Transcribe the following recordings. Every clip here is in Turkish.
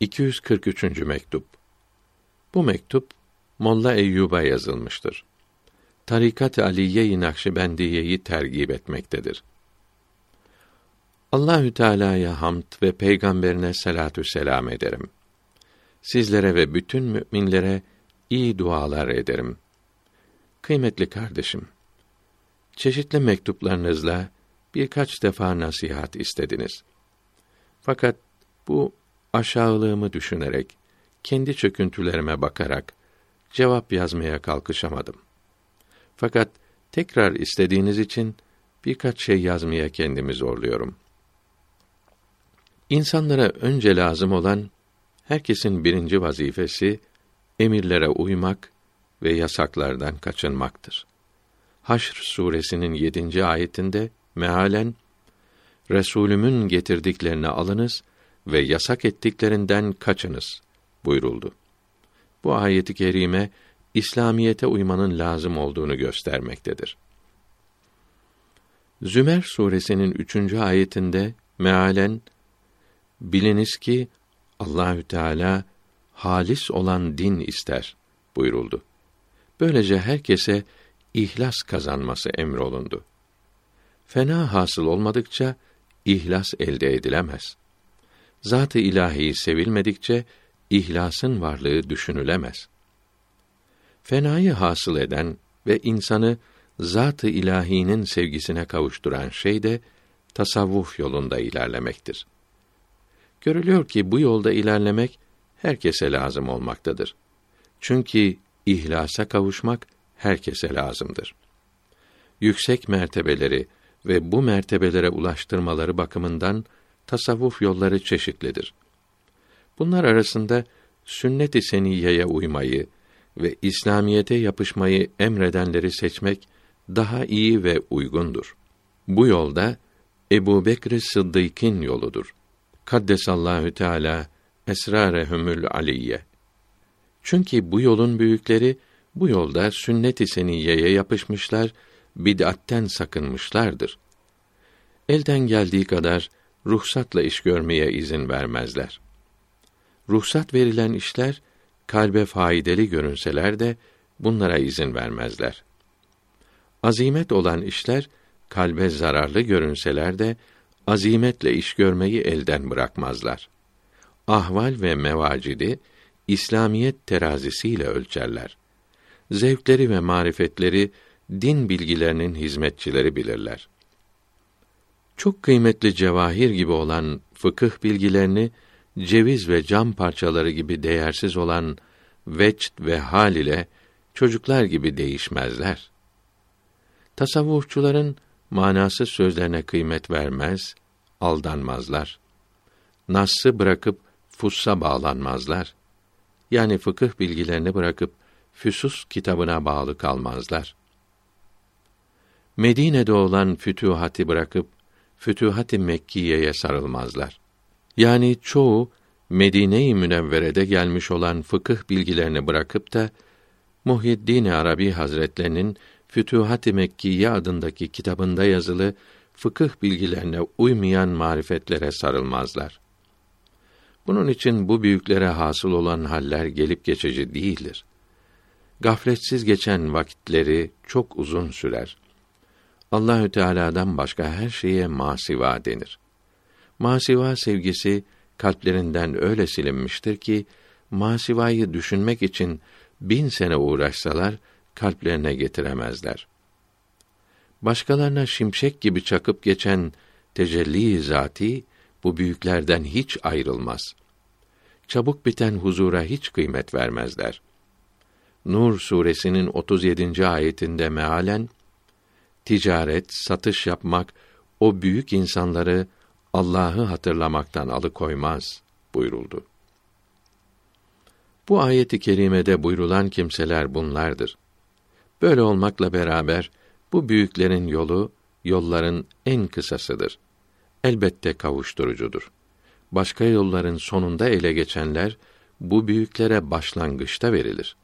243. mektup. Bu mektup Molla Eyyub'a yazılmıştır. Tarikat-ı Aliye-i Nakşibendiye'yi tergib etmektedir. Allahü Teala'ya hamd ve peygamberine salatü selam ederim. Sizlere ve bütün müminlere iyi dualar ederim. Kıymetli kardeşim, çeşitli mektuplarınızla birkaç defa nasihat istediniz. Fakat bu aşağılığımı düşünerek, kendi çöküntülerime bakarak cevap yazmaya kalkışamadım. Fakat tekrar istediğiniz için birkaç şey yazmaya kendimi zorluyorum. İnsanlara önce lazım olan herkesin birinci vazifesi emirlere uymak ve yasaklardan kaçınmaktır. Haşr suresinin yedinci ayetinde mealen Resulümün getirdiklerini alınız ve yasak ettiklerinden kaçınız buyuruldu. Bu ayeti kerime İslamiyete uymanın lazım olduğunu göstermektedir. Zümer suresinin üçüncü ayetinde mealen biliniz ki Allahü Teala halis olan din ister buyuruldu. Böylece herkese ihlas kazanması emrolundu. Fena hasıl olmadıkça ihlas elde edilemez. Zat-ı ilahi sevilmedikçe ihlasın varlığı düşünülemez. Fenayı hasıl eden ve insanı zat-ı ilahinin sevgisine kavuşturan şey de tasavvuf yolunda ilerlemektir. Görülüyor ki bu yolda ilerlemek herkese lazım olmaktadır. Çünkü ihlasa kavuşmak herkese lazımdır. Yüksek mertebeleri ve bu mertebelere ulaştırmaları bakımından tasavvuf yolları çeşitlidir. Bunlar arasında sünnet-i seniyeye uymayı ve İslamiyete yapışmayı emredenleri seçmek daha iyi ve uygundur. Bu yolda Ebu Bekr Sıddık'ın yoludur. Kaddesallahu Teala esrarehumül aliyye. Çünkü bu yolun büyükleri bu yolda sünnet-i seniyeye yapışmışlar, bid'atten sakınmışlardır. Elden geldiği kadar ruhsatla iş görmeye izin vermezler. Ruhsat verilen işler kalbe faydalı görünseler de bunlara izin vermezler. Azimet olan işler kalbe zararlı görünseler de azimetle iş görmeyi elden bırakmazlar. Ahval ve mevacidi İslamiyet terazisiyle ölçerler. Zevkleri ve marifetleri din bilgilerinin hizmetçileri bilirler. Çok kıymetli cevahir gibi olan fıkıh bilgilerini ceviz ve cam parçaları gibi değersiz olan vecd ve hal ile çocuklar gibi değişmezler. Tasavvufçuların manasız sözlerine kıymet vermez, aldanmazlar. Nas'ı bırakıp fussa bağlanmazlar. Yani fıkıh bilgilerini bırakıp Füsus kitabına bağlı kalmazlar. Medine'de olan fütühati bırakıp Fütühat-ı Mekkiye'ye sarılmazlar. Yani çoğu Medine-i Münevvere'de gelmiş olan fıkıh bilgilerini bırakıp da Muhyiddin Arabi Hazretlerinin Fütühat-ı Mekkiye adındaki kitabında yazılı fıkıh bilgilerine uymayan marifetlere sarılmazlar. Bunun için bu büyüklere hasıl olan haller gelip geçici değildir. Gafletsiz geçen vakitleri çok uzun sürer. Allahü Teala'dan başka her şeye masiva denir. Masiva sevgisi kalplerinden öyle silinmiştir ki masivayı düşünmek için bin sene uğraşsalar kalplerine getiremezler. Başkalarına şimşek gibi çakıp geçen tecelli zati bu büyüklerden hiç ayrılmaz. Çabuk biten huzura hiç kıymet vermezler. Nur suresinin 37. ayetinde mealen ticaret, satış yapmak o büyük insanları Allah'ı hatırlamaktan alıkoymaz buyuruldu. Bu ayeti kerimede buyrulan kimseler bunlardır. Böyle olmakla beraber bu büyüklerin yolu yolların en kısasıdır. Elbette kavuşturucudur. Başka yolların sonunda ele geçenler bu büyüklere başlangıçta verilir.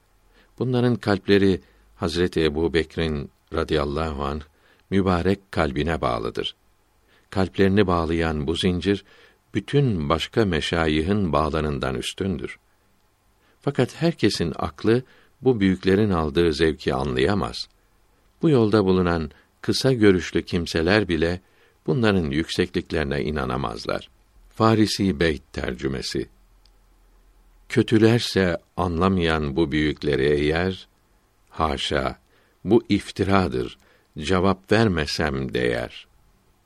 Bunların kalpleri Hazreti Ebu Bekir'in radıyallahu anh mübarek kalbine bağlıdır. Kalplerini bağlayan bu zincir bütün başka meşayihin bağlarından üstündür. Fakat herkesin aklı bu büyüklerin aldığı zevki anlayamaz. Bu yolda bulunan kısa görüşlü kimseler bile bunların yüksekliklerine inanamazlar. Farisi Beyt tercümesi Kötülerse anlamayan bu büyükleri eğer, haşa, bu iftiradır, cevap vermesem değer.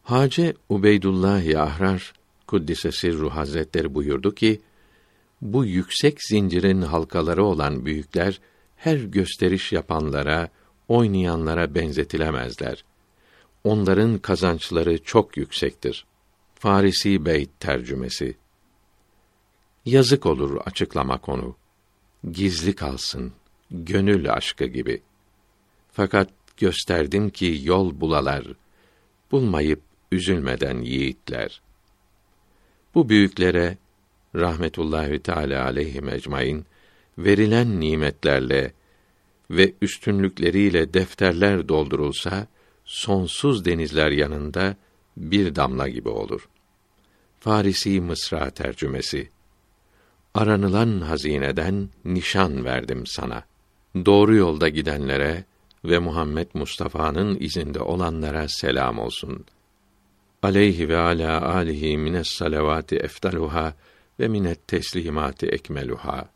Hace Ubeydullah Yahrar, Kuddisesi Ruh Hazretleri buyurdu ki, bu yüksek zincirin halkaları olan büyükler, her gösteriş yapanlara, oynayanlara benzetilemezler. Onların kazançları çok yüksektir. Farisi Beyt tercümesi Yazık olur açıklama konu. Gizli kalsın, gönül aşkı gibi. Fakat gösterdim ki yol bulalar, bulmayıp üzülmeden yiğitler. Bu büyüklere rahmetullahi teala aleyhi ecmaîn verilen nimetlerle ve üstünlükleriyle defterler doldurulsa sonsuz denizler yanında bir damla gibi olur. Farisi Mısra tercümesi aranılan hazineden nişan verdim sana. Doğru yolda gidenlere ve Muhammed Mustafa'nın izinde olanlara selam olsun. Aleyhi ve ala alihi mines salavati eftaluha ve minet teslimati ekmeluha.